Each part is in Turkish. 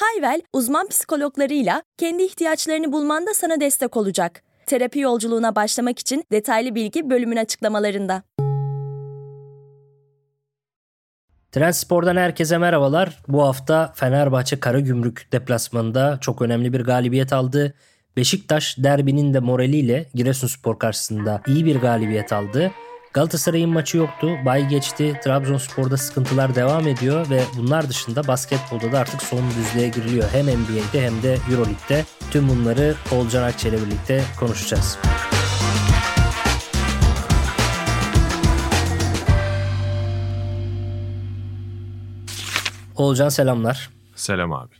Hayvel, uzman psikologlarıyla kendi ihtiyaçlarını bulmanda sana destek olacak. Terapi yolculuğuna başlamak için detaylı bilgi bölümün açıklamalarında. Trendspor'dan herkese merhabalar. Bu hafta Fenerbahçe Karagümrük deplasmanında çok önemli bir galibiyet aldı. Beşiktaş derbinin de moraliyle Giresunspor karşısında iyi bir galibiyet aldı. Galatasaray'ın maçı yoktu. Bay geçti. Trabzonspor'da sıkıntılar devam ediyor ve bunlar dışında basketbolda da artık son düzlüğe giriliyor. Hem NBA'de hem de Euroleague'de. Tüm bunları Olcan Akçe ile birlikte konuşacağız. Olcan selamlar. Selam abi.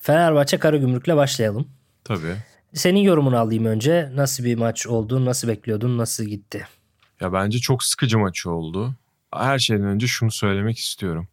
Fenerbahçe Karagümrük'le başlayalım. Tabii. Senin yorumunu alayım önce. Nasıl bir maç oldu? Nasıl bekliyordun? Nasıl gitti? Ya bence çok sıkıcı maçı oldu. Her şeyden önce şunu söylemek istiyorum.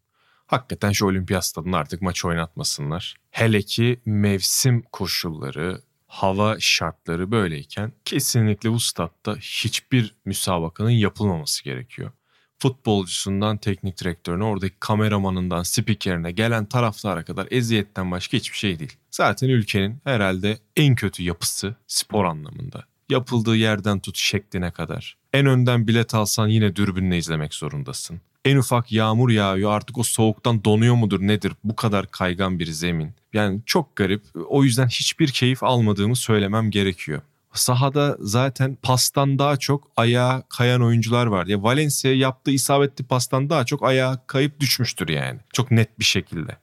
Hakikaten şu olimpiyat stadında artık maç oynatmasınlar. Hele ki mevsim koşulları, hava şartları böyleyken kesinlikle bu statta hiçbir müsabakanın yapılmaması gerekiyor. Futbolcusundan teknik direktörüne, oradaki kameramanından spikerine gelen taraftara kadar eziyetten başka hiçbir şey değil. Zaten ülkenin herhalde en kötü yapısı spor anlamında. Yapıldığı yerden tut şekline kadar. En önden bilet alsan yine dürbünle izlemek zorundasın. En ufak yağmur yağıyor artık o soğuktan donuyor mudur nedir bu kadar kaygan bir zemin. Yani çok garip o yüzden hiçbir keyif almadığımı söylemem gerekiyor. Sahada zaten pastan daha çok ayağa kayan oyuncular var. Ya Valencia yaptığı isabetli pastan daha çok ayağa kayıp düşmüştür yani. Çok net bir şekilde.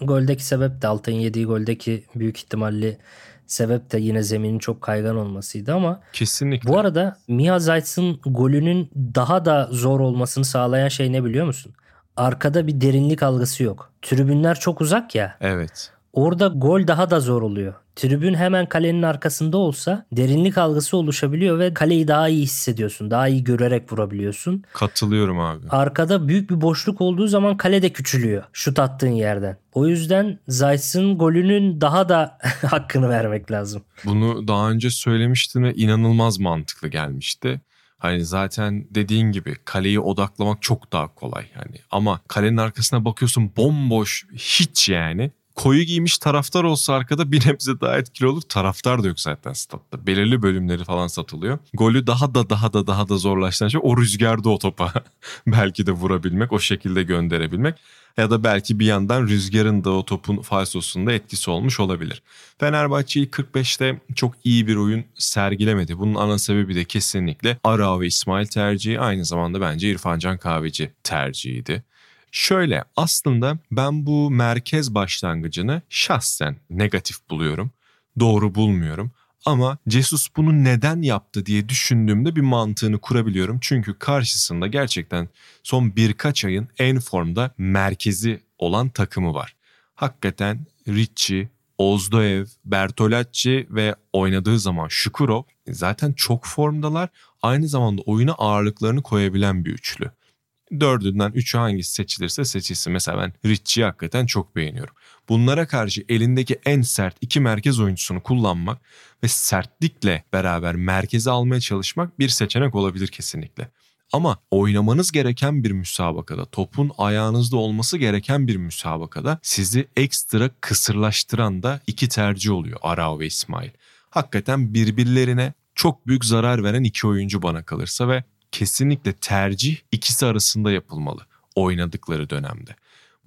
Goldeki sebep de Altay'ın yediği goldeki büyük ihtimalle sebep de yine zeminin çok kaygan olmasıydı ama kesinlikle. Bu arada Mia Zayt'sın golünün daha da zor olmasını sağlayan şey ne biliyor musun? Arkada bir derinlik algısı yok. Tribünler çok uzak ya. Evet. Orada gol daha da zor oluyor. Tribün hemen kalenin arkasında olsa derinlik algısı oluşabiliyor ve kaleyi daha iyi hissediyorsun. Daha iyi görerek vurabiliyorsun. Katılıyorum abi. Arkada büyük bir boşluk olduğu zaman kale de küçülüyor şut attığın yerden. O yüzden Zayt'sın golünün daha da hakkını vermek lazım. Bunu daha önce söylemiştim ve inanılmaz mantıklı gelmişti. Hani zaten dediğin gibi kaleyi odaklamak çok daha kolay yani. Ama kalenin arkasına bakıyorsun bomboş hiç yani koyu giymiş taraftar olsa arkada bir nebze daha etkili olur. Taraftar da yok zaten statta. Belirli bölümleri falan satılıyor. Golü daha da daha da daha da zorlaştıran şey o rüzgarda o topa belki de vurabilmek, o şekilde gönderebilmek. Ya da belki bir yandan rüzgarın da o topun falsosunda etkisi olmuş olabilir. Fenerbahçe ilk 45'te çok iyi bir oyun sergilemedi. Bunun ana sebebi de kesinlikle Ara ve İsmail tercihi aynı zamanda bence İrfancan Kahveci tercihiydi. Şöyle aslında ben bu merkez başlangıcını şahsen negatif buluyorum. Doğru bulmuyorum. Ama Jesus bunu neden yaptı diye düşündüğümde bir mantığını kurabiliyorum. Çünkü karşısında gerçekten son birkaç ayın en formda merkezi olan takımı var. Hakikaten Ricci, Ozdoev, Bertolacci ve oynadığı zaman Şukurov zaten çok formdalar. Aynı zamanda oyuna ağırlıklarını koyabilen bir üçlü. Dördünden üçü hangisi seçilirse seçilsin. Mesela ben Richie'yi hakikaten çok beğeniyorum. Bunlara karşı elindeki en sert iki merkez oyuncusunu kullanmak ve sertlikle beraber merkeze almaya çalışmak bir seçenek olabilir kesinlikle. Ama oynamanız gereken bir müsabakada, topun ayağınızda olması gereken bir müsabakada sizi ekstra kısırlaştıran da iki tercih oluyor Arao ve İsmail. Hakikaten birbirlerine çok büyük zarar veren iki oyuncu bana kalırsa ve kesinlikle tercih ikisi arasında yapılmalı oynadıkları dönemde.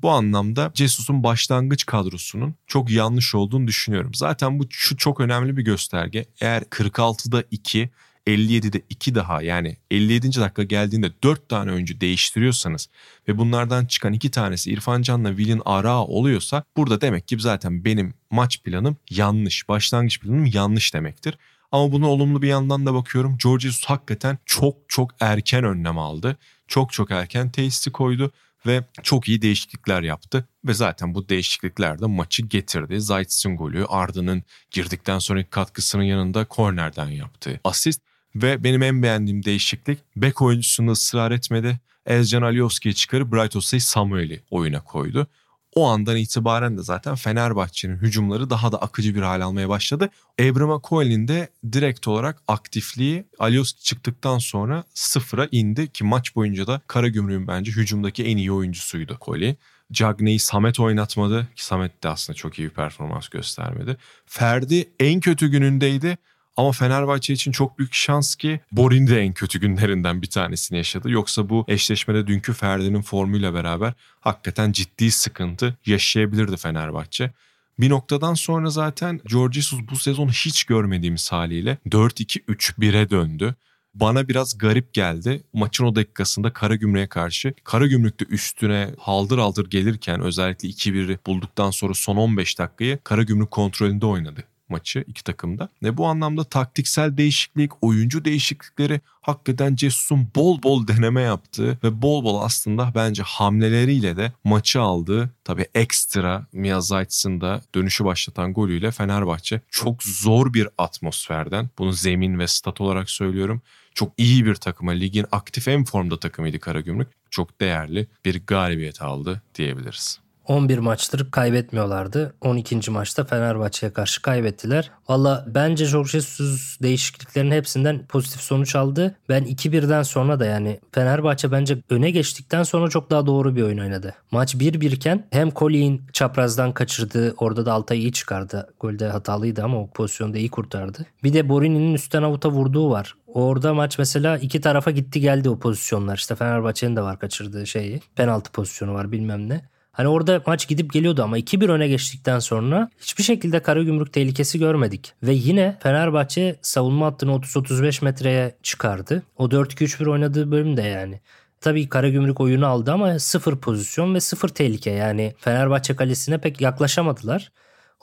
Bu anlamda Jesus'un başlangıç kadrosunun çok yanlış olduğunu düşünüyorum. Zaten bu şu çok önemli bir gösterge. Eğer 46'da 2, 57'de 2 daha yani 57. dakika geldiğinde 4 tane oyuncu değiştiriyorsanız ve bunlardan çıkan 2 tanesi İrfan Can'la Will'in ara oluyorsa burada demek ki zaten benim maç planım yanlış. Başlangıç planım yanlış demektir. Ama bunu olumlu bir yandan da bakıyorum. George Jesus hakikaten çok çok erken önlem aldı. Çok çok erken tesisi koydu ve çok iyi değişiklikler yaptı ve zaten bu değişiklikler de maçı getirdi. Zayt'sin golü Arda'nın girdikten sonraki katkısının yanında kornerden yaptığı asist ve benim en beğendiğim değişiklik bek oyuncusunu ısrar etmedi. Ezcan Alioski'yi çıkarıp Bright Osei Samuel'i oyuna koydu. O andan itibaren de zaten Fenerbahçe'nin hücumları daha da akıcı bir hal almaya başladı. Ebrima Coel'in de direkt olarak aktifliği Alioski çıktıktan sonra sıfıra indi ki maç boyunca da Karagümrük'ün bence hücumdaki en iyi oyuncusuydu Coel'i. Cagney'i Samet oynatmadı ki Samet de aslında çok iyi bir performans göstermedi. Ferdi en kötü günündeydi ama Fenerbahçe için çok büyük şans ki Borin de en kötü günlerinden bir tanesini yaşadı. Yoksa bu eşleşmede dünkü Ferdi'nin formuyla beraber hakikaten ciddi sıkıntı yaşayabilirdi Fenerbahçe. Bir noktadan sonra zaten George Jesus bu sezon hiç görmediğimiz haliyle 4-2-3-1'e döndü. Bana biraz garip geldi. Maçın o dakikasında Karagümrük'e karşı Karagümrük'te üstüne haldır haldır gelirken özellikle 2-1'i bulduktan sonra son 15 dakikayı Karagümrük kontrolünde oynadı maçı iki takımda. Ve bu anlamda taktiksel değişiklik, oyuncu değişiklikleri hakikaten Cesus'un bol bol deneme yaptığı ve bol bol aslında bence hamleleriyle de maçı aldığı tabii ekstra Mia Zayt'sın da dönüşü başlatan golüyle Fenerbahçe çok zor bir atmosferden bunu zemin ve stat olarak söylüyorum çok iyi bir takıma ligin aktif en formda takımıydı Karagümrük. Çok değerli bir galibiyet aldı diyebiliriz. 11 maçtır kaybetmiyorlardı. 12. maçta Fenerbahçe'ye karşı kaybettiler. Valla bence Jorge Jesus değişikliklerin hepsinden pozitif sonuç aldı. Ben 2-1'den sonra da yani Fenerbahçe bence öne geçtikten sonra çok daha doğru bir oyun oynadı. Maç 1-1 iken hem Colin çaprazdan kaçırdı. Orada da Altay iyi çıkardı. Golde hatalıydı ama o pozisyonda iyi kurtardı. Bir de Borini'nin üstten avuta vurduğu var. Orada maç mesela iki tarafa gitti geldi o pozisyonlar. İşte Fenerbahçe'nin de var kaçırdığı şeyi. Penaltı pozisyonu var bilmem ne. Hani orada maç gidip geliyordu ama 2-1 öne geçtikten sonra hiçbir şekilde Karagümrük tehlikesi görmedik. Ve yine Fenerbahçe savunma hattını 30-35 metreye çıkardı. O 4-2-3-1 oynadığı bölümde yani. Tabii Karagümrük oyunu aldı ama sıfır pozisyon ve sıfır tehlike. Yani Fenerbahçe kalesine pek yaklaşamadılar.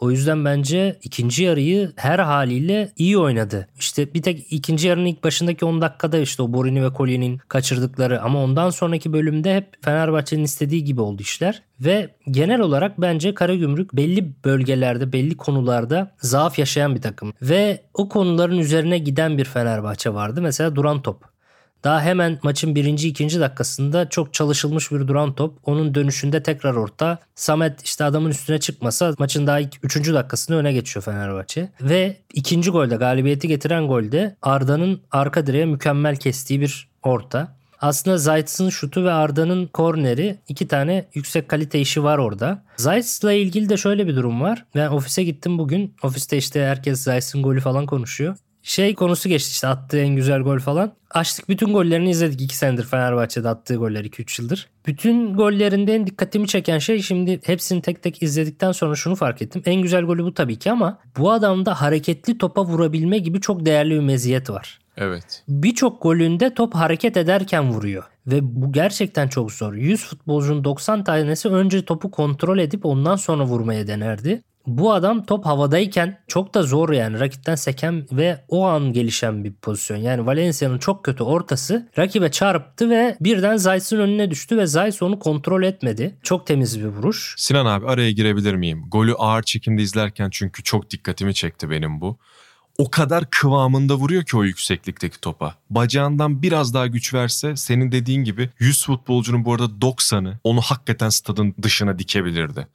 O yüzden bence ikinci yarıyı her haliyle iyi oynadı. İşte bir tek ikinci yarının ilk başındaki 10 dakikada işte o Borini ve Collien'in kaçırdıkları ama ondan sonraki bölümde hep Fenerbahçe'nin istediği gibi oldu işler. Ve genel olarak bence Karagümrük belli bölgelerde, belli konularda zaaf yaşayan bir takım. Ve o konuların üzerine giden bir Fenerbahçe vardı. Mesela duran top. Daha hemen maçın birinci ikinci dakikasında çok çalışılmış bir duran top. Onun dönüşünde tekrar orta. Samet işte adamın üstüne çıkmasa maçın daha ilk üçüncü dakikasında öne geçiyor Fenerbahçe. Ve ikinci golde galibiyeti getiren golde Arda'nın arka direğe mükemmel kestiği bir orta. Aslında Zayt'sın şutu ve Arda'nın korneri iki tane yüksek kalite işi var orada. Zayt'sla ilgili de şöyle bir durum var. Ben ofise gittim bugün. Ofiste işte herkes Zayt'sın golü falan konuşuyor şey konusu geçti işte attığı en güzel gol falan. Açtık bütün gollerini izledik 2 senedir Fenerbahçe'de attığı goller 2-3 yıldır. Bütün gollerinde en dikkatimi çeken şey şimdi hepsini tek tek izledikten sonra şunu fark ettim. En güzel golü bu tabii ki ama bu adamda hareketli topa vurabilme gibi çok değerli bir meziyet var. Evet. Birçok golünde top hareket ederken vuruyor. Ve bu gerçekten çok zor. 100 futbolcunun 90 tanesi önce topu kontrol edip ondan sonra vurmaya denerdi bu adam top havadayken çok da zor yani rakipten seken ve o an gelişen bir pozisyon. Yani Valencia'nın çok kötü ortası rakibe çarptı ve birden Zayt'sın önüne düştü ve Zayt onu kontrol etmedi. Çok temiz bir vuruş. Sinan abi araya girebilir miyim? Golü ağır çekimde izlerken çünkü çok dikkatimi çekti benim bu. O kadar kıvamında vuruyor ki o yükseklikteki topa. Bacağından biraz daha güç verse senin dediğin gibi 100 futbolcunun bu arada 90'ı onu hakikaten stadın dışına dikebilirdi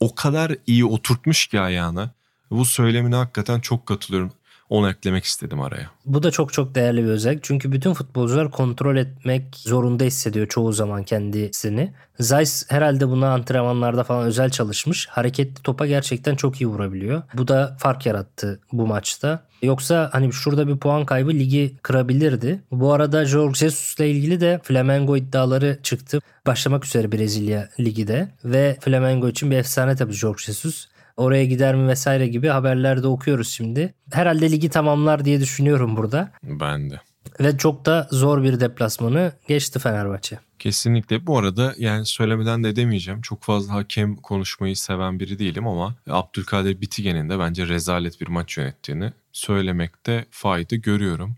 o kadar iyi oturtmuş ki ayağına. Bu söylemine hakikaten çok katılıyorum. Onu eklemek istedim araya. Bu da çok çok değerli bir özellik. Çünkü bütün futbolcular kontrol etmek zorunda hissediyor çoğu zaman kendisini. Zeiss herhalde buna antrenmanlarda falan özel çalışmış. Hareketli topa gerçekten çok iyi vurabiliyor. Bu da fark yarattı bu maçta. Yoksa hani şurada bir puan kaybı ligi kırabilirdi. Bu arada Jorge Jesus ile ilgili de Flamengo iddiaları çıktı. Başlamak üzere Brezilya ligi de ve Flamengo için bir efsane tabii Jorge Jesus. Oraya gider mi vesaire gibi haberlerde okuyoruz şimdi. Herhalde ligi tamamlar diye düşünüyorum burada. Ben de. Ve çok da zor bir deplasmanı geçti Fenerbahçe. Kesinlikle. Bu arada yani söylemeden de demeyeceğim. Çok fazla hakem konuşmayı seven biri değilim ama Abdülkadir Bitigen'in de bence rezalet bir maç yönettiğini söylemekte fayda görüyorum.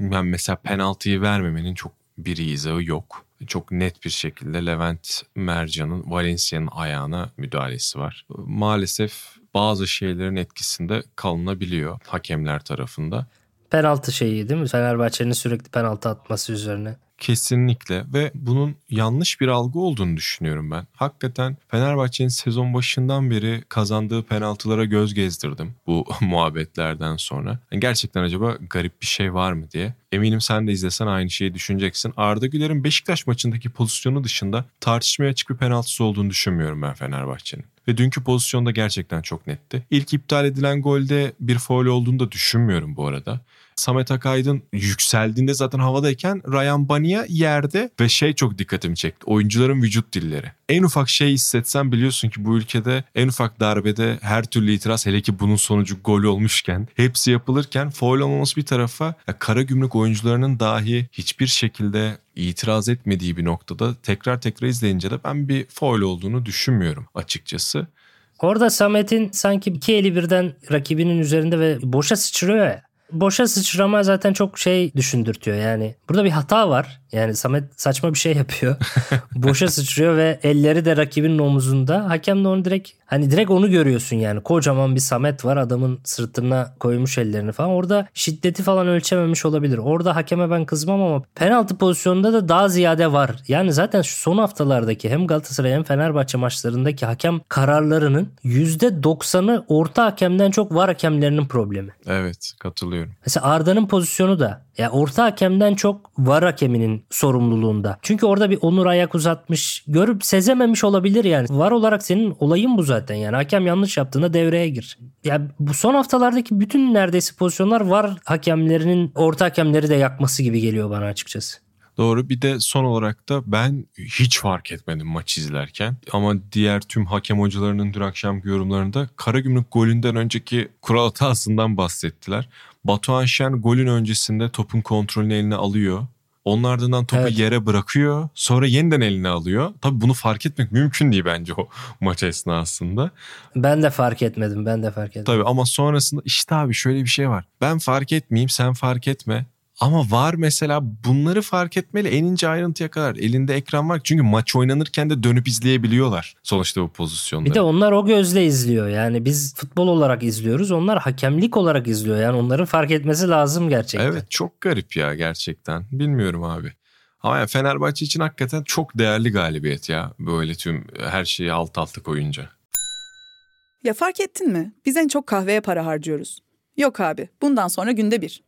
Ben mesela penaltıyı vermemenin çok bir izahı yok. Çok net bir şekilde Levent Mercan'ın Valencia'nın ayağına müdahalesi var. Maalesef bazı şeylerin etkisinde kalınabiliyor hakemler tarafında. Penaltı şeyi değil mi? Fenerbahçe'nin sürekli penaltı atması üzerine. Kesinlikle ve bunun yanlış bir algı olduğunu düşünüyorum ben. Hakikaten Fenerbahçe'nin sezon başından beri kazandığı penaltılara göz gezdirdim bu muhabbetlerden sonra. Yani gerçekten acaba garip bir şey var mı diye. Eminim sen de izlesen aynı şeyi düşüneceksin. Arda Güler'in Beşiktaş maçındaki pozisyonu dışında tartışmaya açık bir penaltısı olduğunu düşünmüyorum ben Fenerbahçe'nin. Ve dünkü pozisyonda gerçekten çok netti. İlk iptal edilen golde bir foul olduğunu da düşünmüyorum bu arada. Samet Akaydın yükseldiğinde zaten havadayken Ryan Bania yerde ve şey çok dikkatimi çekti. Oyuncuların vücut dilleri. En ufak şey hissetsen biliyorsun ki bu ülkede en ufak darbede her türlü itiraz hele ki bunun sonucu gol olmuşken hepsi yapılırken foul olmaması bir tarafa kara gümrük oyuncularının dahi hiçbir şekilde itiraz etmediği bir noktada tekrar tekrar izleyince de ben bir foul olduğunu düşünmüyorum açıkçası. Orada Samet'in sanki iki eli birden rakibinin üzerinde ve boşa sıçrıyor ya boşa sıçrama zaten çok şey düşündürtüyor yani. Burada bir hata var. Yani Samet saçma bir şey yapıyor. boşa sıçrıyor ve elleri de rakibinin omuzunda. Hakem de onu direkt hani direkt onu görüyorsun yani. Kocaman bir Samet var adamın sırtına koymuş ellerini falan. Orada şiddeti falan ölçememiş olabilir. Orada hakeme ben kızmam ama penaltı pozisyonunda da daha ziyade var. Yani zaten şu son haftalardaki hem Galatasaray hem Fenerbahçe maçlarındaki hakem kararlarının %90'ı orta hakemden çok var hakemlerinin problemi. Evet katılıyorum. Mesela Arda'nın pozisyonu da ya orta hakemden çok var hakeminin sorumluluğunda. Çünkü orada bir Onur ayak uzatmış. Görüp sezememiş olabilir yani. Var olarak senin olayın bu zaten yani. Hakem yanlış yaptığında devreye gir. Ya bu son haftalardaki bütün neredeyse pozisyonlar var hakemlerinin orta hakemleri de yakması gibi geliyor bana açıkçası. Doğru bir de son olarak da ben hiç fark etmedim maç izlerken. Ama diğer tüm hakem hocalarının dün akşamki yorumlarında Karagümrük golünden önceki kural hatasından bahsettiler. Batuhan Şen golün öncesinde topun kontrolünü eline alıyor. Onun ardından topu evet. yere bırakıyor. Sonra yeniden eline alıyor. Tabii bunu fark etmek mümkün değil bence o maç esnasında. Ben de fark etmedim. Ben de fark etmedim. Tabii ama sonrasında işte abi şöyle bir şey var. Ben fark etmeyeyim sen fark etme. Ama var mesela bunları fark etmeli en ince ayrıntıya kadar. Elinde ekran var. Çünkü maç oynanırken de dönüp izleyebiliyorlar sonuçta bu pozisyonları. Bir de onlar o gözle izliyor. Yani biz futbol olarak izliyoruz. Onlar hakemlik olarak izliyor. Yani onların fark etmesi lazım gerçekten. Evet çok garip ya gerçekten. Bilmiyorum abi. Ama yani Fenerbahçe için hakikaten çok değerli galibiyet ya. Böyle tüm her şeyi alt alta koyunca. Ya fark ettin mi? Biz en çok kahveye para harcıyoruz. Yok abi bundan sonra günde bir.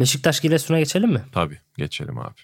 Beşiktaş Giresun'a geçelim mi? Tabii geçelim abi.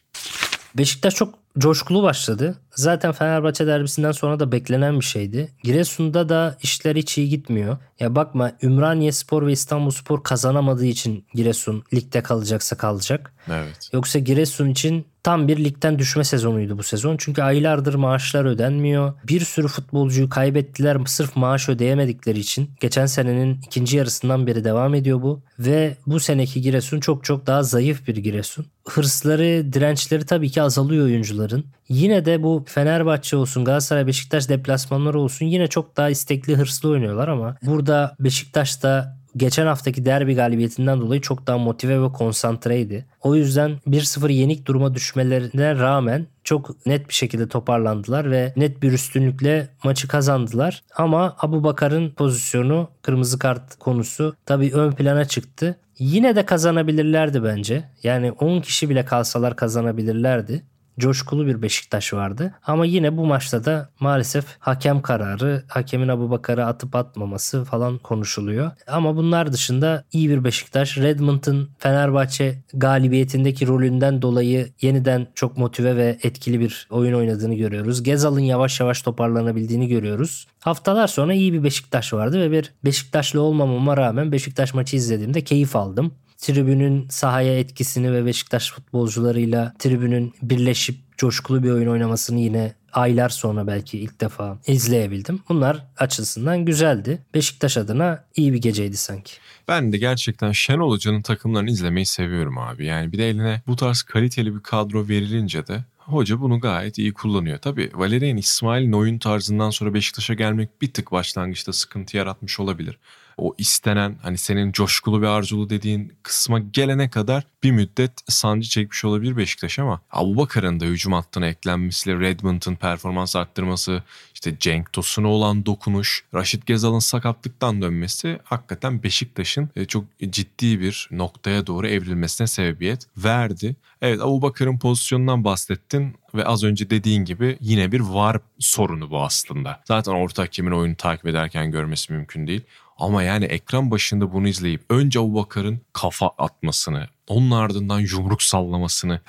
Beşiktaş çok coşkulu başladı. Zaten Fenerbahçe derbisinden sonra da beklenen bir şeydi. Giresun'da da işler hiç iyi gitmiyor. Ya bakma Ümraniye Spor ve İstanbul Spor kazanamadığı için Giresun ligde kalacaksa kalacak. Evet. Yoksa Giresun için tam bir ligden düşme sezonuydu bu sezon. Çünkü aylardır maaşlar ödenmiyor. Bir sürü futbolcuyu kaybettiler sırf maaş ödeyemedikleri için. Geçen senenin ikinci yarısından beri devam ediyor bu. Ve bu seneki Giresun çok çok daha zayıf bir Giresun. Hırsları, dirençleri tabii ki azalıyor oyuncuların. Yine de bu Fenerbahçe olsun, Galatasaray, Beşiktaş deplasmanları olsun yine çok daha istekli, hırslı oynuyorlar ama burada Beşiktaş da geçen haftaki derbi galibiyetinden dolayı çok daha motive ve konsantreydi. O yüzden 1-0 yenik duruma düşmelerine rağmen çok net bir şekilde toparlandılar ve net bir üstünlükle maçı kazandılar. Ama Abu Bakar'ın pozisyonu, kırmızı kart konusu tabii ön plana çıktı. Yine de kazanabilirlerdi bence. Yani 10 kişi bile kalsalar kazanabilirlerdi. Coşkulu bir Beşiktaş vardı. Ama yine bu maçta da maalesef hakem kararı, hakemin Abu Bakar'ı atıp atmaması falan konuşuluyor. Ama bunlar dışında iyi bir Beşiktaş. Redmond'un Fenerbahçe galibiyetindeki rolünden dolayı yeniden çok motive ve etkili bir oyun oynadığını görüyoruz. Gezal'ın yavaş yavaş toparlanabildiğini görüyoruz. Haftalar sonra iyi bir Beşiktaş vardı ve bir Beşiktaşlı olmamama rağmen Beşiktaş maçı izlediğimde keyif aldım tribünün sahaya etkisini ve Beşiktaş futbolcularıyla tribünün birleşip coşkulu bir oyun oynamasını yine aylar sonra belki ilk defa izleyebildim. Bunlar açısından güzeldi. Beşiktaş adına iyi bir geceydi sanki. Ben de gerçekten Şenol Hoca'nın takımlarını izlemeyi seviyorum abi. Yani bir de eline bu tarz kaliteli bir kadro verilince de hoca bunu gayet iyi kullanıyor. Tabii Valerian İsmail'in oyun tarzından sonra Beşiktaş'a gelmek bir tık başlangıçta sıkıntı yaratmış olabilir o istenen hani senin coşkulu ve arzulu dediğin kısma gelene kadar bir müddet sancı çekmiş olabilir Beşiktaş ama Abu Bakar'ın da hücum hattına eklenmesiyle Redmond'un performans arttırması, işte Cenk Tosun'a olan dokunuş, Raşit Gezal'ın sakatlıktan dönmesi hakikaten Beşiktaş'ın e, çok ciddi bir noktaya doğru evrilmesine sebebiyet verdi. Evet Abu Bakar'ın pozisyonundan bahsettin ve az önce dediğin gibi yine bir var sorunu bu aslında. Zaten ortak kimin oyunu takip ederken görmesi mümkün değil. Ama yani ekran başında bunu izleyip önce Abu Bakar'ın kafa atmasını, onun ardından yumruk sallamasını,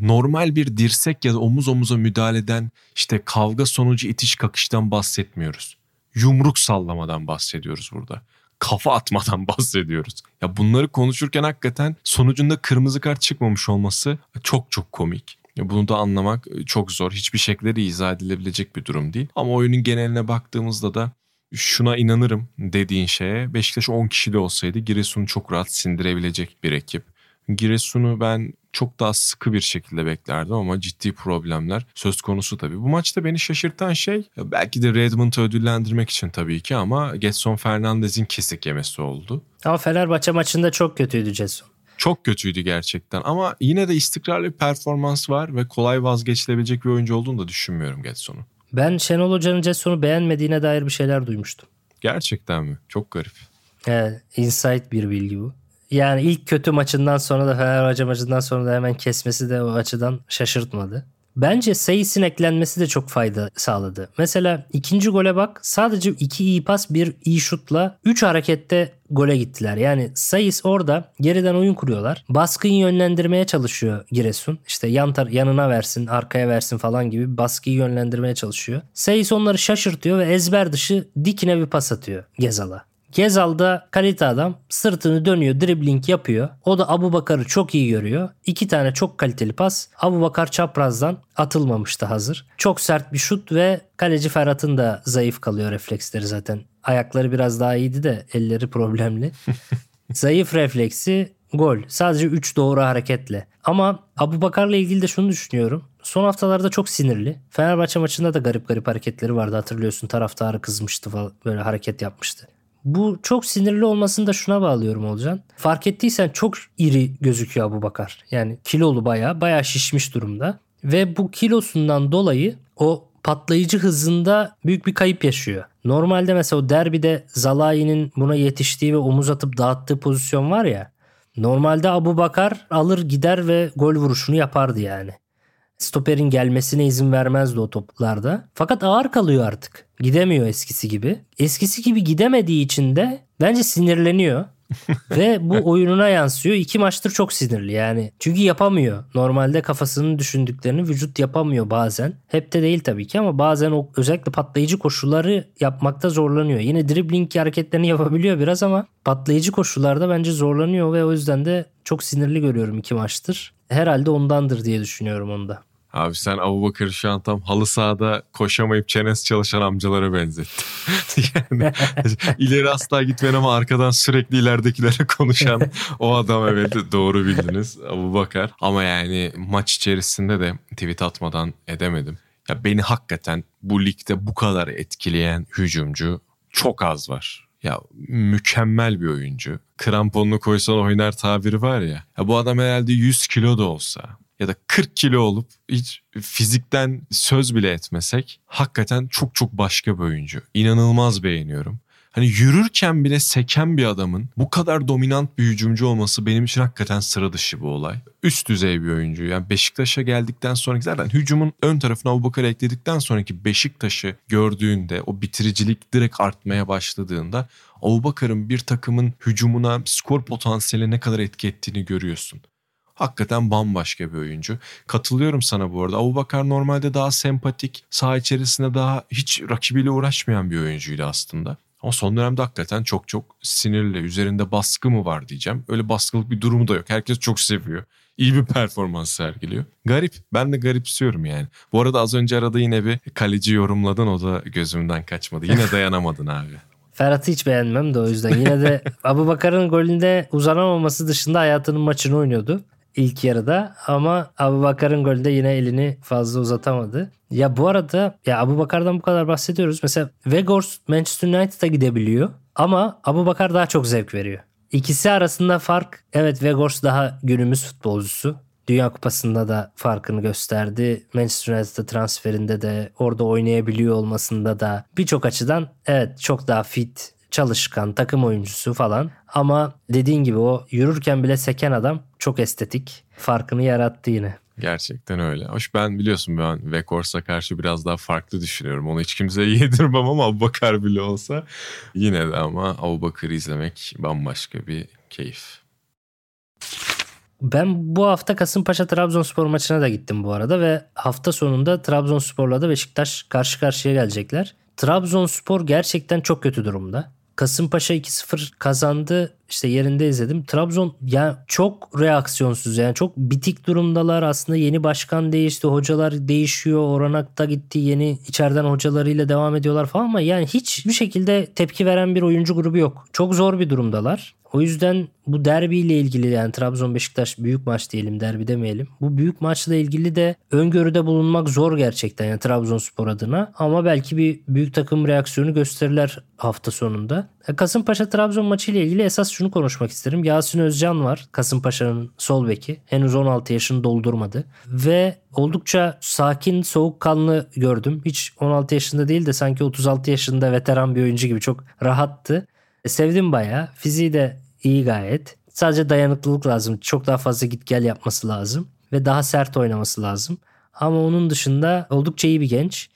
normal bir dirsek ya da omuz omuza müdahaleden işte kavga sonucu itiş kakıştan bahsetmiyoruz. Yumruk sallamadan bahsediyoruz burada. Kafa atmadan bahsediyoruz. Ya bunları konuşurken hakikaten sonucunda kırmızı kart çıkmamış olması çok çok komik. Bunu da anlamak çok zor. Hiçbir şekilde izah edilebilecek bir durum değil. Ama oyunun geneline baktığımızda da şuna inanırım dediğin şeye Beşiktaş 10 kişi de olsaydı Giresun'u çok rahat sindirebilecek bir ekip. Giresun'u ben çok daha sıkı bir şekilde beklerdim ama ciddi problemler söz konusu tabii. Bu maçta beni şaşırtan şey belki de Redmond'u ödüllendirmek için tabii ki ama Getson Fernandez'in kesik yemesi oldu. Ama Fenerbahçe maçında çok kötüydü Getson. Çok kötüydü gerçekten ama yine de istikrarlı bir performans var ve kolay vazgeçilebilecek bir oyuncu olduğunu da düşünmüyorum Getson'un. Ben Şenol Hoca'nın Ceson'u beğenmediğine dair bir şeyler duymuştum. Gerçekten mi? Çok garip. Evet, insight bir bilgi bu. Yani ilk kötü maçından sonra da Fenerbahçe maçından sonra da hemen kesmesi de o açıdan şaşırtmadı. Bence Sayıs'ın eklenmesi de çok fayda sağladı. Mesela ikinci gole bak sadece iki iyi pas bir iyi şutla 3 harekette gole gittiler. Yani Sayıs orada geriden oyun kuruyorlar. Baskıyı yönlendirmeye çalışıyor Giresun. İşte yan tar yanına versin, arkaya versin falan gibi baskıyı yönlendirmeye çalışıyor. Sayıs onları şaşırtıyor ve ezber dışı dikine bir pas atıyor Gezal'a. Gezal'da kalite adam sırtını dönüyor dribbling yapıyor. O da Abu Bakar'ı çok iyi görüyor. İki tane çok kaliteli pas. Abu Bakar çaprazdan atılmamıştı hazır. Çok sert bir şut ve kaleci Ferhat'ın da zayıf kalıyor refleksleri zaten. Ayakları biraz daha iyiydi de elleri problemli. zayıf refleksi gol. Sadece 3 doğru hareketle. Ama Abu Bakar'la ilgili de şunu düşünüyorum. Son haftalarda çok sinirli. Fenerbahçe maçında da garip garip hareketleri vardı hatırlıyorsun. Taraftarı kızmıştı falan böyle hareket yapmıştı. Bu çok sinirli olmasını da şuna bağlıyorum Olcan. Fark ettiysen çok iri gözüküyor Abu Bakar. Yani kilolu baya baya şişmiş durumda. Ve bu kilosundan dolayı o patlayıcı hızında büyük bir kayıp yaşıyor. Normalde mesela o derbide Zalai'nin buna yetiştiği ve omuz atıp dağıttığı pozisyon var ya. Normalde Abu Bakar alır gider ve gol vuruşunu yapardı yani stoperin gelmesine izin vermezdi o toplarda. Fakat ağır kalıyor artık. Gidemiyor eskisi gibi. Eskisi gibi gidemediği için de bence sinirleniyor. Ve bu oyununa yansıyor. İki maçtır çok sinirli yani. Çünkü yapamıyor. Normalde kafasının düşündüklerini vücut yapamıyor bazen. Hep de değil tabii ki ama bazen o özellikle patlayıcı koşulları yapmakta zorlanıyor. Yine dribbling hareketlerini yapabiliyor biraz ama patlayıcı koşullarda bence zorlanıyor ve o yüzden de çok sinirli görüyorum iki maçtır. Herhalde ondandır diye düşünüyorum onda. Abi sen Abu Bakır'ı şu an tam halı sahada koşamayıp çenesi çalışan amcalara benzettin. yani ileri asla gitmeyen ama arkadan sürekli ileridekilere konuşan o adam evet doğru bildiniz Abu Bakar. Ama yani maç içerisinde de tweet atmadan edemedim. Ya beni hakikaten bu ligde bu kadar etkileyen hücumcu çok az var. Ya mükemmel bir oyuncu. Kramponunu koysan oynar tabiri var ya. ya. Bu adam herhalde 100 kilo da olsa ya da 40 kilo olup hiç fizikten söz bile etmesek hakikaten çok çok başka bir oyuncu. İnanılmaz beğeniyorum. Hani yürürken bile seken bir adamın bu kadar dominant bir hücumcu olması benim için hakikaten sıra dışı bir olay. Üst düzey bir oyuncu. Yani Beşiktaş'a geldikten sonraki zaten hücumun ön tarafına Abubakar'ı ekledikten sonraki Beşiktaş'ı gördüğünde o bitiricilik direkt artmaya başladığında Abubakar'ın bir takımın hücumuna skor potansiyeli ne kadar etki ettiğini görüyorsun. Hakikaten bambaşka bir oyuncu. Katılıyorum sana bu arada. Abubakar normalde daha sempatik, saha içerisinde daha hiç rakibiyle uğraşmayan bir oyuncuydu aslında. Ama son dönemde hakikaten çok çok sinirli. Üzerinde baskı mı var diyeceğim. Öyle baskılık bir durumu da yok. Herkes çok seviyor. İyi bir performans sergiliyor. Garip. Ben de garipsiyorum yani. Bu arada az önce arada yine bir kaleci yorumladın. O da gözümden kaçmadı. Yine dayanamadın abi. Ferhat'ı hiç beğenmem de o yüzden. Yine de Abu Bakar'ın golünde uzanamaması dışında hayatının maçını oynuyordu ilk yarıda ama Abu Bakar'ın golünde yine elini fazla uzatamadı. Ya bu arada ya Abu Bakar'dan bu kadar bahsediyoruz. Mesela Weghorst Manchester United'a gidebiliyor ama Abu Bakar daha çok zevk veriyor. İkisi arasında fark evet Weghorst daha günümüz futbolcusu. Dünya Kupası'nda da farkını gösterdi. Manchester United'a transferinde de orada oynayabiliyor olmasında da birçok açıdan evet çok daha fit, çalışkan, takım oyuncusu falan. Ama dediğin gibi o yürürken bile seken adam çok estetik. Farkını yarattı yine. Gerçekten öyle. Hoş ben biliyorsun ben Vekors'a karşı biraz daha farklı düşünüyorum. Onu hiç kimseye yedirmem ama Abubakar bile olsa yine de ama Abubakar'ı izlemek bambaşka bir keyif. Ben bu hafta Kasımpaşa Trabzonspor maçına da gittim bu arada ve hafta sonunda Trabzonspor'la da Beşiktaş karşı karşıya gelecekler. Trabzonspor gerçekten çok kötü durumda. Kasımpaşa 2-0 kazandı. İşte yerinde izledim. Trabzon yani çok reaksiyonsuz yani çok bitik durumdalar. Aslında yeni başkan değişti. Hocalar değişiyor. Oranakta gitti. Yeni içeriden hocalarıyla devam ediyorlar falan ama yani hiçbir şekilde tepki veren bir oyuncu grubu yok. Çok zor bir durumdalar. O yüzden bu derbiyle ilgili yani Trabzon Beşiktaş büyük maç diyelim derbi demeyelim. Bu büyük maçla ilgili de öngörüde bulunmak zor gerçekten yani Trabzonspor adına. Ama belki bir büyük takım reaksiyonu gösterirler hafta sonunda. E, Kasımpaşa Trabzon maçı ile ilgili esas şunu konuşmak isterim. Yasin Özcan var Kasımpaşa'nın sol beki. Henüz 16 yaşını doldurmadı. Ve oldukça sakin, soğukkanlı gördüm. Hiç 16 yaşında değil de sanki 36 yaşında veteran bir oyuncu gibi çok rahattı. E, sevdim bayağı. Fiziği de iyi gayet. Sadece dayanıklılık lazım. Çok daha fazla git gel yapması lazım. Ve daha sert oynaması lazım. Ama onun dışında oldukça iyi bir genç.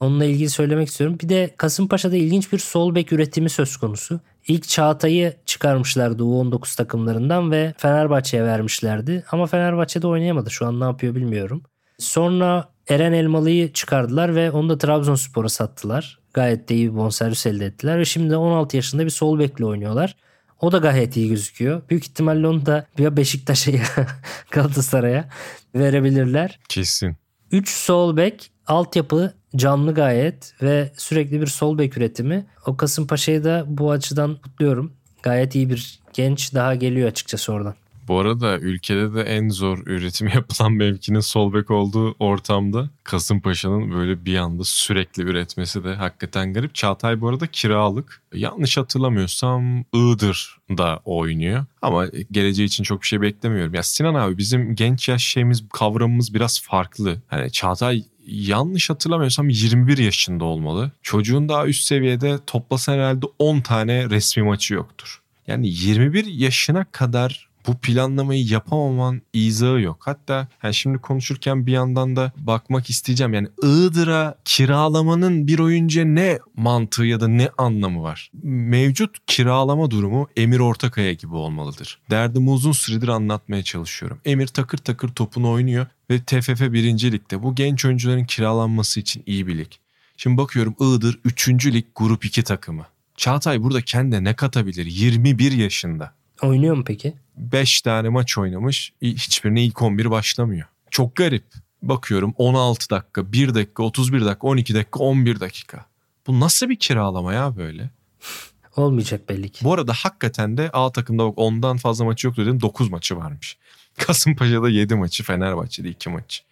Onunla ilgili söylemek istiyorum. Bir de Kasımpaşa'da ilginç bir sol bek üretimi söz konusu. İlk Çağatay'ı çıkarmışlardı U19 takımlarından ve Fenerbahçe'ye vermişlerdi. Ama Fenerbahçe'de oynayamadı. Şu an ne yapıyor bilmiyorum. Sonra Eren Elmalı'yı çıkardılar ve onu da Trabzonspor'a sattılar. Gayet de iyi bir bonservis elde ettiler ve şimdi 16 yaşında bir sol bekle oynuyorlar. O da gayet iyi gözüküyor. Büyük ihtimalle onu da ya Beşiktaş'a ya Galatasaray'a verebilirler. Kesin. 3 sol bek altyapı canlı gayet ve sürekli bir sol bek üretimi. O Kasımpaşa'yı da bu açıdan kutluyorum. Gayet iyi bir genç daha geliyor açıkçası oradan. Bu arada ülkede de en zor üretim yapılan mevkinin sol bek olduğu ortamda Kasımpaşa'nın böyle bir anda sürekli üretmesi de hakikaten garip. Çağatay bu arada kiralık. Yanlış hatırlamıyorsam Iğdır'da oynuyor. Ama geleceği için çok bir şey beklemiyorum. Ya Sinan abi bizim genç yaş şeyimiz kavramımız biraz farklı. Hani Çağatay yanlış hatırlamıyorsam 21 yaşında olmalı. Çocuğun daha üst seviyede toplasan herhalde 10 tane resmi maçı yoktur. Yani 21 yaşına kadar bu planlamayı yapamaman izahı yok. Hatta yani şimdi konuşurken bir yandan da bakmak isteyeceğim. Yani Iğdır'a kiralamanın bir oyuncuya ne mantığı ya da ne anlamı var? Mevcut kiralama durumu Emir Ortakaya gibi olmalıdır. Derdimi uzun süredir anlatmaya çalışıyorum. Emir takır takır topunu oynuyor ve TFF 1. Lig'de bu genç oyuncuların kiralanması için iyi bir lig. Şimdi bakıyorum Iğdır 3. lig grup 2 takımı. Çağatay burada kendine ne katabilir? 21 yaşında. Oynuyor mu peki? 5 tane maç oynamış. Hiçbirine ilk 11 başlamıyor. Çok garip. Bakıyorum 16 dakika, 1 dakika, 31 dakika, 12 dakika, 11 dakika. Bu nasıl bir kiralama ya böyle? Olmayacak belli ki. Bu arada hakikaten de A takımda bak ondan fazla maçı yok dedim 9 maçı varmış. Kasımpaşa'da 7 maçı, Fenerbahçe'de 2 maçı.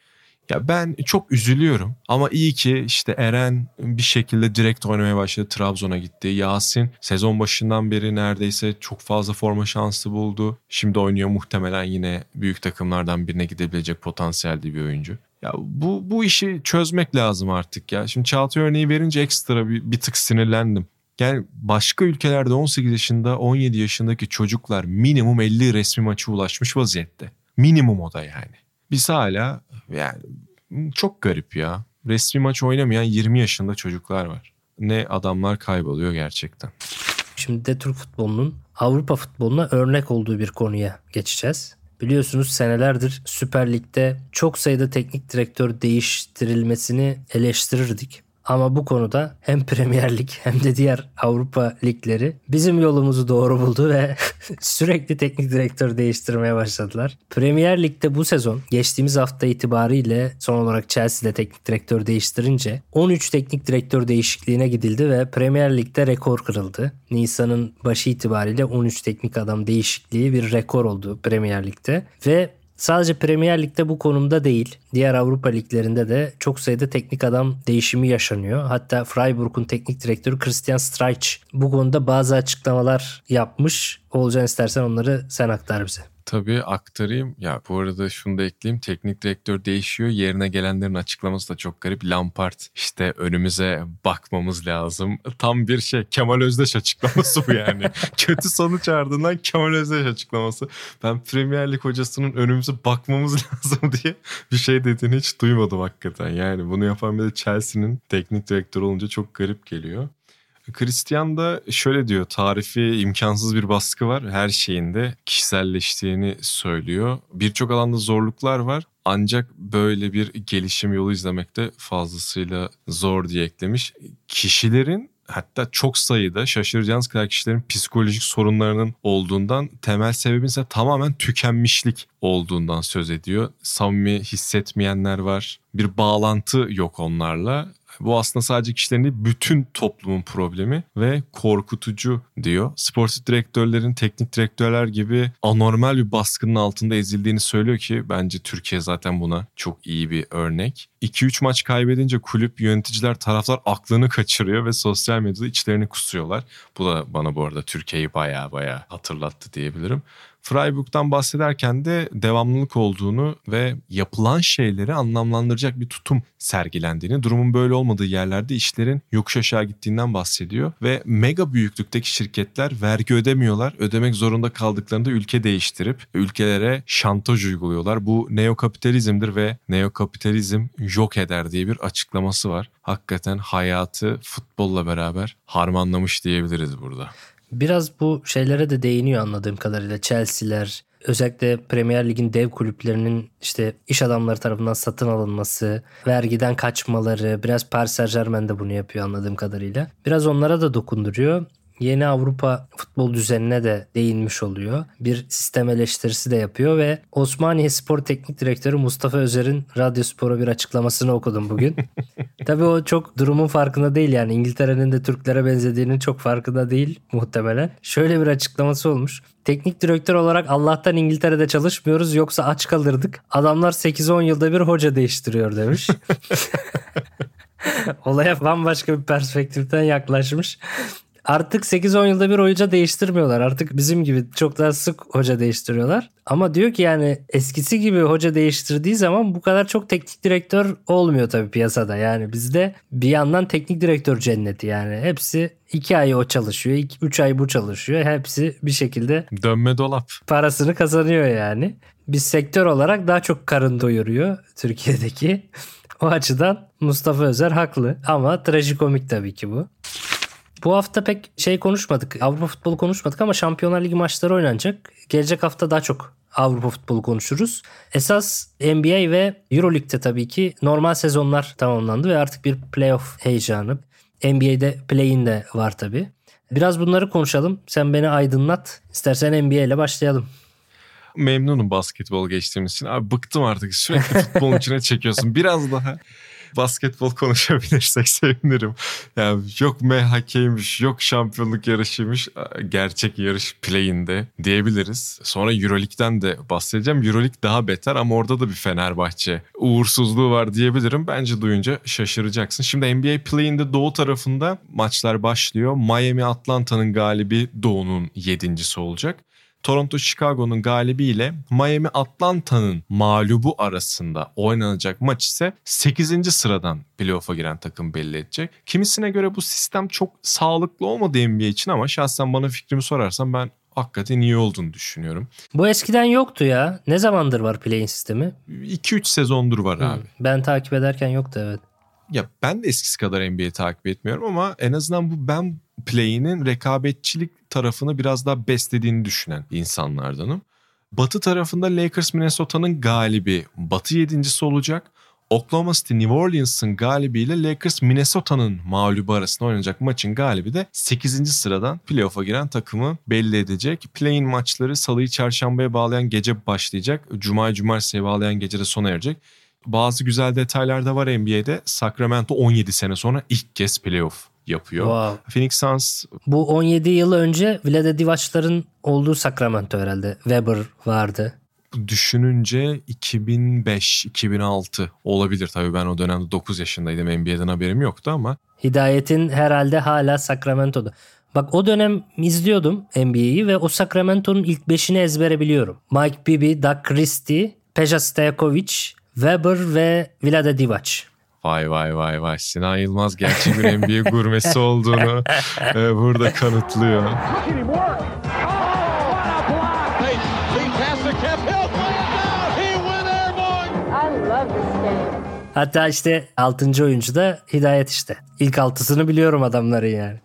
Ya ben çok üzülüyorum ama iyi ki işte Eren bir şekilde direkt oynamaya başladı. Trabzon'a gitti. Yasin sezon başından beri neredeyse çok fazla forma şansı buldu. Şimdi oynuyor muhtemelen yine büyük takımlardan birine gidebilecek potansiyelde bir oyuncu. Ya bu bu işi çözmek lazım artık ya. Şimdi Çağatay örneği verince ekstra bir, bir tık sinirlendim. Yani başka ülkelerde 18 yaşında 17 yaşındaki çocuklar minimum 50 resmi maçı ulaşmış vaziyette. Minimum o da yani. Biz hala yani çok garip ya. Resmi maç oynamayan 20 yaşında çocuklar var. Ne adamlar kayboluyor gerçekten. Şimdi de Türk futbolunun Avrupa futboluna örnek olduğu bir konuya geçeceğiz. Biliyorsunuz senelerdir Süper Lig'de çok sayıda teknik direktör değiştirilmesini eleştirirdik. Ama bu konuda hem Premier Lig hem de diğer Avrupa ligleri bizim yolumuzu doğru buldu ve sürekli teknik direktör değiştirmeye başladılar. Premier Lig'de bu sezon geçtiğimiz hafta itibariyle son olarak Chelsea'de teknik direktör değiştirince 13 teknik direktör değişikliğine gidildi ve Premier Lig'de rekor kırıldı. Nisan'ın başı itibariyle 13 teknik adam değişikliği bir rekor oldu Premier Lig'de ve Sadece Premier Lig'de bu konumda değil, diğer Avrupa liglerinde de çok sayıda teknik adam değişimi yaşanıyor. Hatta Freiburg'un teknik direktörü Christian Streich bu konuda bazı açıklamalar yapmış. Olcan istersen onları sen aktar bize. Tabii aktarayım. Ya bu arada şunu da ekleyeyim. Teknik direktör değişiyor. Yerine gelenlerin açıklaması da çok garip. Lampard işte önümüze bakmamız lazım. Tam bir şey Kemal Özdeş açıklaması bu yani. Kötü sonuç ardından Kemal Özdeş açıklaması. Ben Premier Lig hocasının önümüze bakmamız lazım diye bir şey dediğini hiç duymadım hakikaten. Yani bunu yapan bir de Chelsea'nin teknik direktörü olunca çok garip geliyor. Christian da şöyle diyor tarifi imkansız bir baskı var her şeyinde kişiselleştiğini söylüyor. Birçok alanda zorluklar var ancak böyle bir gelişim yolu izlemekte fazlasıyla zor diye eklemiş. Kişilerin hatta çok sayıda şaşıracağınız kadar kişilerin psikolojik sorunlarının olduğundan temel sebebin ise tamamen tükenmişlik olduğundan söz ediyor. Samimi hissetmeyenler var. Bir bağlantı yok onlarla bu aslında sadece kişilerin değil bütün toplumun problemi ve korkutucu diyor. Sportif direktörlerin teknik direktörler gibi anormal bir baskının altında ezildiğini söylüyor ki bence Türkiye zaten buna çok iyi bir örnek. 2-3 maç kaybedince kulüp yöneticiler taraflar aklını kaçırıyor ve sosyal medyada içlerini kusuyorlar. Bu da bana bu arada Türkiye'yi baya baya hatırlattı diyebilirim. Freiburg'dan bahsederken de devamlılık olduğunu ve yapılan şeyleri anlamlandıracak bir tutum sergilendiğini, durumun böyle olmadığı yerlerde işlerin yokuş aşağı gittiğinden bahsediyor ve mega büyüklükteki şirketler vergi ödemiyorlar. Ödemek zorunda kaldıklarında ülke değiştirip ülkelere şantaj uyguluyorlar. Bu neokapitalizmdir ve neokapitalizm yok eder diye bir açıklaması var. Hakikaten hayatı futbolla beraber harmanlamış diyebiliriz burada. Biraz bu şeylere de değiniyor anladığım kadarıyla. Chelsea'ler, özellikle Premier Lig'in dev kulüplerinin işte iş adamları tarafından satın alınması, vergiden kaçmaları, biraz Paris Saint Germain de bunu yapıyor anladığım kadarıyla. Biraz onlara da dokunduruyor yeni Avrupa futbol düzenine de değinmiş oluyor. Bir sistem eleştirisi de yapıyor ve Osmaniye Spor Teknik Direktörü Mustafa Özer'in Radyo Spor'a bir açıklamasını okudum bugün. Tabii o çok durumun farkında değil yani İngiltere'nin de Türklere benzediğinin çok farkında değil muhtemelen. Şöyle bir açıklaması olmuş. Teknik direktör olarak Allah'tan İngiltere'de çalışmıyoruz yoksa aç kalırdık. Adamlar 8-10 yılda bir hoca değiştiriyor demiş. Olaya bambaşka bir perspektiften yaklaşmış artık 8-10 yılda bir hoca değiştirmiyorlar. Artık bizim gibi çok daha sık hoca değiştiriyorlar. Ama diyor ki yani eskisi gibi hoca değiştirdiği zaman bu kadar çok teknik direktör olmuyor tabii piyasada. Yani bizde bir yandan teknik direktör cenneti yani. Hepsi 2 ay o çalışıyor, 3 ay bu çalışıyor. Hepsi bir şekilde dönme dolap. Parasını kazanıyor yani. Biz sektör olarak daha çok karın doyuruyor Türkiye'deki. O açıdan Mustafa Özer haklı ama trajikomik tabii ki bu. Bu hafta pek şey konuşmadık. Avrupa futbolu konuşmadık ama Şampiyonlar Ligi maçları oynanacak. Gelecek hafta daha çok Avrupa futbolu konuşuruz. Esas NBA ve Euroleague'de tabii ki normal sezonlar tamamlandı ve artık bir playoff heyecanı. NBA'de play-in de var tabii. Biraz bunları konuşalım. Sen beni aydınlat. İstersen NBA ile başlayalım. Memnunum basketbol geçtiğimiz için. Abi bıktım artık. Sürekli futbolun içine çekiyorsun. Biraz daha basketbol konuşabilirsek sevinirim. Yani yok MHK'ymiş, yok şampiyonluk yarışıymış. Gerçek yarış play'inde diyebiliriz. Sonra Euroleague'den de bahsedeceğim. Euroleague daha beter ama orada da bir Fenerbahçe uğursuzluğu var diyebilirim. Bence duyunca şaşıracaksın. Şimdi NBA play'inde doğu tarafında maçlar başlıyor. Miami Atlanta'nın galibi doğunun yedincisi olacak. Toronto Chicago'nun galibiyle Miami Atlanta'nın mağlubu arasında oynanacak maç ise 8. sıradan playoff'a giren takım belli edecek. Kimisine göre bu sistem çok sağlıklı olmadı NBA için ama şahsen bana fikrimi sorarsan ben hakikaten iyi olduğunu düşünüyorum. Bu eskiden yoktu ya. Ne zamandır var play-in sistemi? 2-3 sezondur var abi. Hı, Ben takip ederken yoktu evet. Ya ben de eskisi kadar NBA takip etmiyorum ama en azından bu ben play'inin rekabetçilik tarafını biraz daha beslediğini düşünen insanlardanım. Batı tarafında Lakers Minnesota'nın galibi Batı yedincisi olacak. Oklahoma City New Orleans'ın galibiyle Lakers Minnesota'nın mağlubu arasında oynanacak maçın galibi de 8. sıradan playoff'a giren takımı belli edecek. Play-in maçları salıyı çarşambaya bağlayan gece başlayacak. Cuma cumartesiye bağlayan gece de sona erecek. Bazı güzel detaylar da var NBA'de. Sacramento 17 sene sonra ilk kez playoff yapıyor. Wow. Phoenix Suns Bu 17 yıl önce Vlade Divac'ların olduğu Sacramento herhalde. Weber vardı. düşününce 2005-2006 olabilir. Tabii ben o dönemde 9 yaşındaydım. NBA'den haberim yoktu ama Hidayet'in herhalde hala Sacramento'da. Bak o dönem izliyordum NBA'yi ve o Sacramento'nun ilk beşini ezbere biliyorum. Mike Bibby, Doug Christie, Peja Stojakovic, Weber ve Vlade Divac. Vay vay vay vay Sinan Yılmaz gerçek bir NBA gurmesi olduğunu e, burada kanıtlıyor. Hatta işte 6. oyuncu da Hidayet işte. İlk altısını biliyorum adamların yani.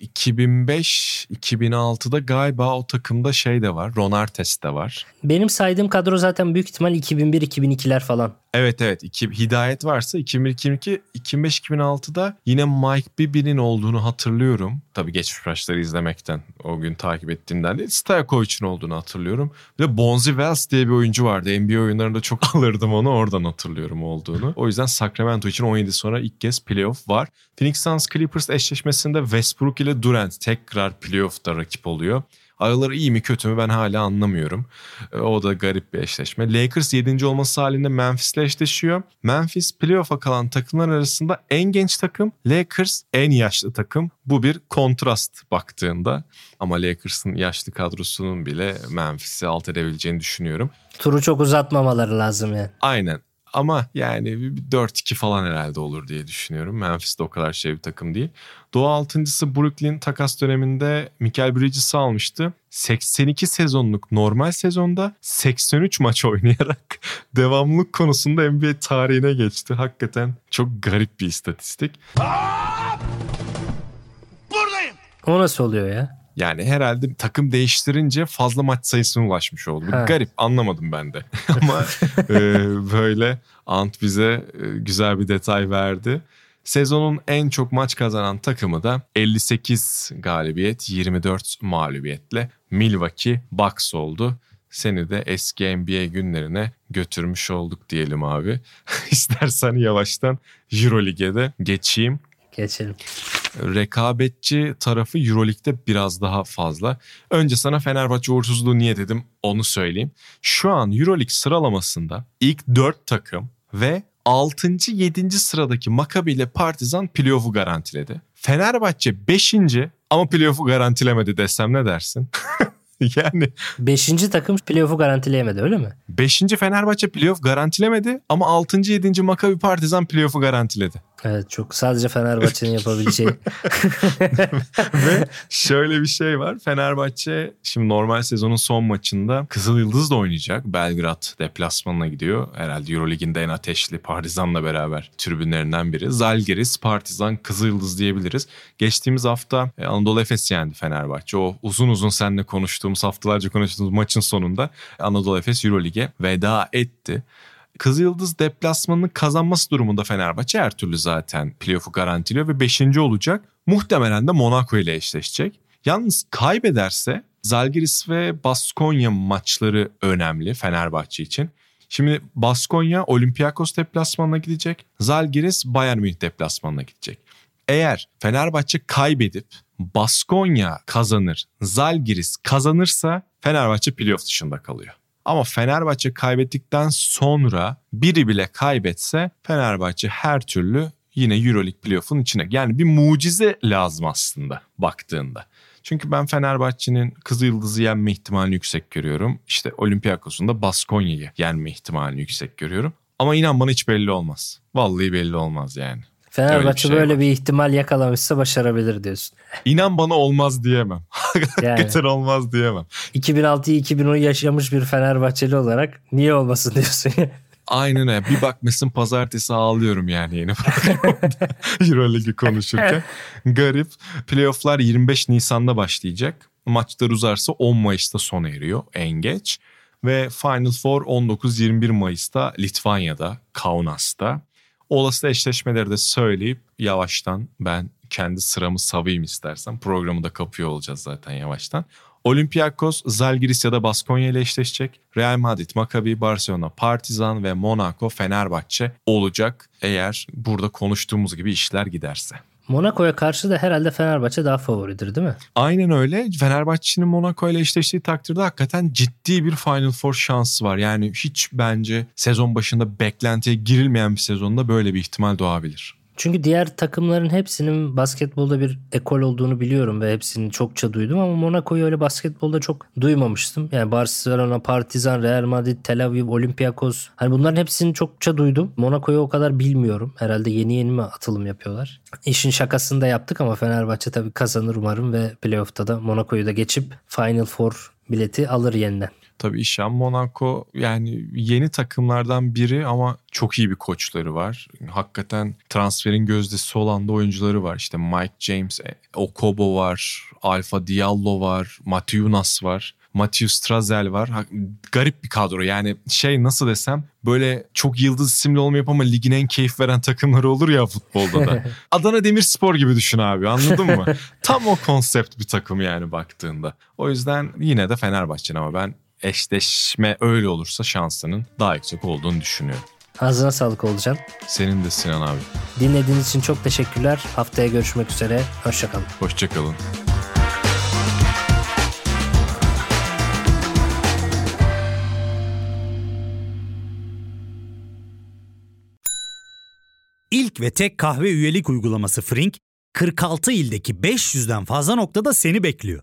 2005-2006'da galiba o takımda şey de var. Ron Artest de var. Benim saydığım kadro zaten büyük ihtimal 2001-2002'ler falan. Evet evet. İki, hidayet varsa 2001-2002, 2005-2006'da yine Mike Bibby'nin olduğunu hatırlıyorum. Tabii geçmiş maçları izlemekten o gün takip ettiğimden değil. Stojakovic'in olduğunu hatırlıyorum. Bir de Bonzi Wells diye bir oyuncu vardı. NBA oyunlarında çok alırdım onu. Oradan hatırlıyorum olduğunu. O yüzden Sacramento için 17 sonra ilk kez playoff var. Phoenix Suns Clippers eşleşmesinde Westbrook ile Durant tekrar playoff'ta rakip oluyor. Araları iyi mi kötü mü ben hala anlamıyorum. E, O da garip bir eşleşme. Lakers 7. olması halinde Memphis'le eşleşiyor. Memphis playoff'a kalan takımlar arasında en genç takım. Lakers en yaşlı takım. Bu bir kontrast baktığında. Ama Lakers'ın yaşlı kadrosunun bile Memphis'i alt edebileceğini düşünüyorum. Turu çok uzatmamaları lazım yani. Aynen. Ama yani bir 4-2 falan herhalde olur diye düşünüyorum. Memphis de o kadar şey bir takım değil. Doğu altıncısı Brooklyn takas döneminde Michael Bridges'i almıştı. 82 sezonluk normal sezonda 83 maç oynayarak devamlılık konusunda NBA tarihine geçti. Hakikaten çok garip bir istatistik. Buradayım. O nasıl oluyor ya? Yani herhalde takım değiştirince fazla maç sayısına ulaşmış oldu. Ha. Garip anlamadım ben de. Ama e, böyle Ant bize e, güzel bir detay verdi. Sezonun en çok maç kazanan takımı da 58 galibiyet 24 mağlubiyetle Milwaukee Bucks oldu. Seni de eski NBA günlerine götürmüş olduk diyelim abi. İstersen yavaştan Euroleague'e de geçeyim Geçelim. Rekabetçi tarafı Euroleague'de biraz daha fazla. Önce sana Fenerbahçe uğursuzluğu niye dedim onu söyleyeyim. Şu an Euroleague sıralamasında ilk 4 takım ve 6. 7. sıradaki Maccabi ile Partizan playoff'u garantiledi. Fenerbahçe 5. ama playoff'u garantilemedi desem ne dersin? yani Beşinci takım playoff'u garantileyemedi öyle mi? 5. Fenerbahçe playoff garantilemedi ama 6. 7. Maccabi Partizan playoff'u garantiledi. Evet çok sadece Fenerbahçe'nin yapabileceği. Ve şöyle bir şey var. Fenerbahçe şimdi normal sezonun son maçında Kızıl Yıldız da oynayacak. Belgrad deplasmanına gidiyor. Herhalde Eurolig'in en ateşli Partizan'la beraber tribünlerinden biri. Zalgiris, Partizan, Kızıl Yıldız diyebiliriz. Geçtiğimiz hafta e, Anadolu Efes yendi Fenerbahçe. O uzun uzun seninle konuştuğumuz, haftalarca konuştuğumuz maçın sonunda Anadolu Efes Eurolig'e veda etti. Kızılyıldız deplasmanını kazanması durumunda Fenerbahçe her türlü zaten playoff'u garantiliyor ve 5. olacak. Muhtemelen de Monaco ile eşleşecek. Yalnız kaybederse Zalgiris ve Baskonya maçları önemli Fenerbahçe için. Şimdi Baskonya Olympiakos deplasmanına gidecek. Zalgiris Bayern Münih deplasmanına gidecek. Eğer Fenerbahçe kaybedip Baskonya kazanır, Zalgiris kazanırsa Fenerbahçe playoff dışında kalıyor. Ama Fenerbahçe kaybettikten sonra biri bile kaybetse Fenerbahçe her türlü yine Euroleague playoff'un içine. Yani bir mucize lazım aslında baktığında. Çünkü ben Fenerbahçe'nin Kızıl Yıldız'ı yenme ihtimalini yüksek görüyorum. İşte Olympiakos'un da Baskonya'yı yenme ihtimalini yüksek görüyorum. Ama inan bana hiç belli olmaz. Vallahi belli olmaz yani. Fenerbahçe şey böyle var. bir ihtimal yakalamışsa başarabilir diyorsun. İnan bana olmaz diyemem. Yani Hakikaten olmaz diyemem. 2006'yı 2010'u yaşamış bir Fenerbahçeli olarak niye olmasın diyorsun. Aynen öyle. Bir bakmışsın pazartesi ağlıyorum yani yeni. Euroligi konuşurken. Garip. Playoff'lar 25 Nisan'da başlayacak. Maçlar uzarsa 10 Mayıs'ta sona eriyor en geç. Ve Final Four 19-21 Mayıs'ta Litvanya'da, Kaunas'ta. Olası eşleşmeleri de söyleyip yavaştan ben kendi sıramı savayım istersen. Programı da kapıyor olacağız zaten yavaştan. Olympiakos, Zalgiris ya da Baskonya ile eşleşecek. Real Madrid, Maccabi, Barcelona, Partizan ve Monaco, Fenerbahçe olacak. Eğer burada konuştuğumuz gibi işler giderse. Monaco'ya karşı da herhalde Fenerbahçe daha favoridir değil mi? Aynen öyle. Fenerbahçe'nin Monaco ile eşleştiği takdirde hakikaten ciddi bir Final Four şansı var. Yani hiç bence sezon başında beklentiye girilmeyen bir sezonda böyle bir ihtimal doğabilir. Çünkü diğer takımların hepsinin basketbolda bir ekol olduğunu biliyorum ve hepsini çokça duydum ama Monaco'yu öyle basketbolda çok duymamıştım. Yani Barcelona, Partizan, Real Madrid, Tel Aviv, Olympiakos hani bunların hepsini çokça duydum. Monaco'yu o kadar bilmiyorum. Herhalde yeni yeni mi atılım yapıyorlar? İşin şakasını da yaptık ama Fenerbahçe tabii kazanır umarım ve playoff'ta da Monaco'yu da geçip Final Four bileti alır yeniden. Tabii İşan Monaco yani yeni takımlardan biri ama çok iyi bir koçları var. Hakikaten transferin gözdesi olan da oyuncuları var. İşte Mike James, Okobo var, Alfa Diallo var, Matiunas var. Matthew Strazel var. Garip bir kadro yani şey nasıl desem böyle çok yıldız isimli olmayıp ama ligin en keyif veren takımları olur ya futbolda da. Adana Demirspor gibi düşün abi anladın mı? Tam o konsept bir takım yani baktığında. O yüzden yine de Fenerbahçe'nin ama ben eşleşme öyle olursa şansının daha yüksek olduğunu düşünüyorum. Ağzına sağlık Olcan. Senin de Sinan abi. Dinlediğiniz için çok teşekkürler. Haftaya görüşmek üzere. Hoşçakalın. Hoşçakalın. İlk ve tek kahve üyelik uygulaması Frink, 46 ildeki 500'den fazla noktada seni bekliyor.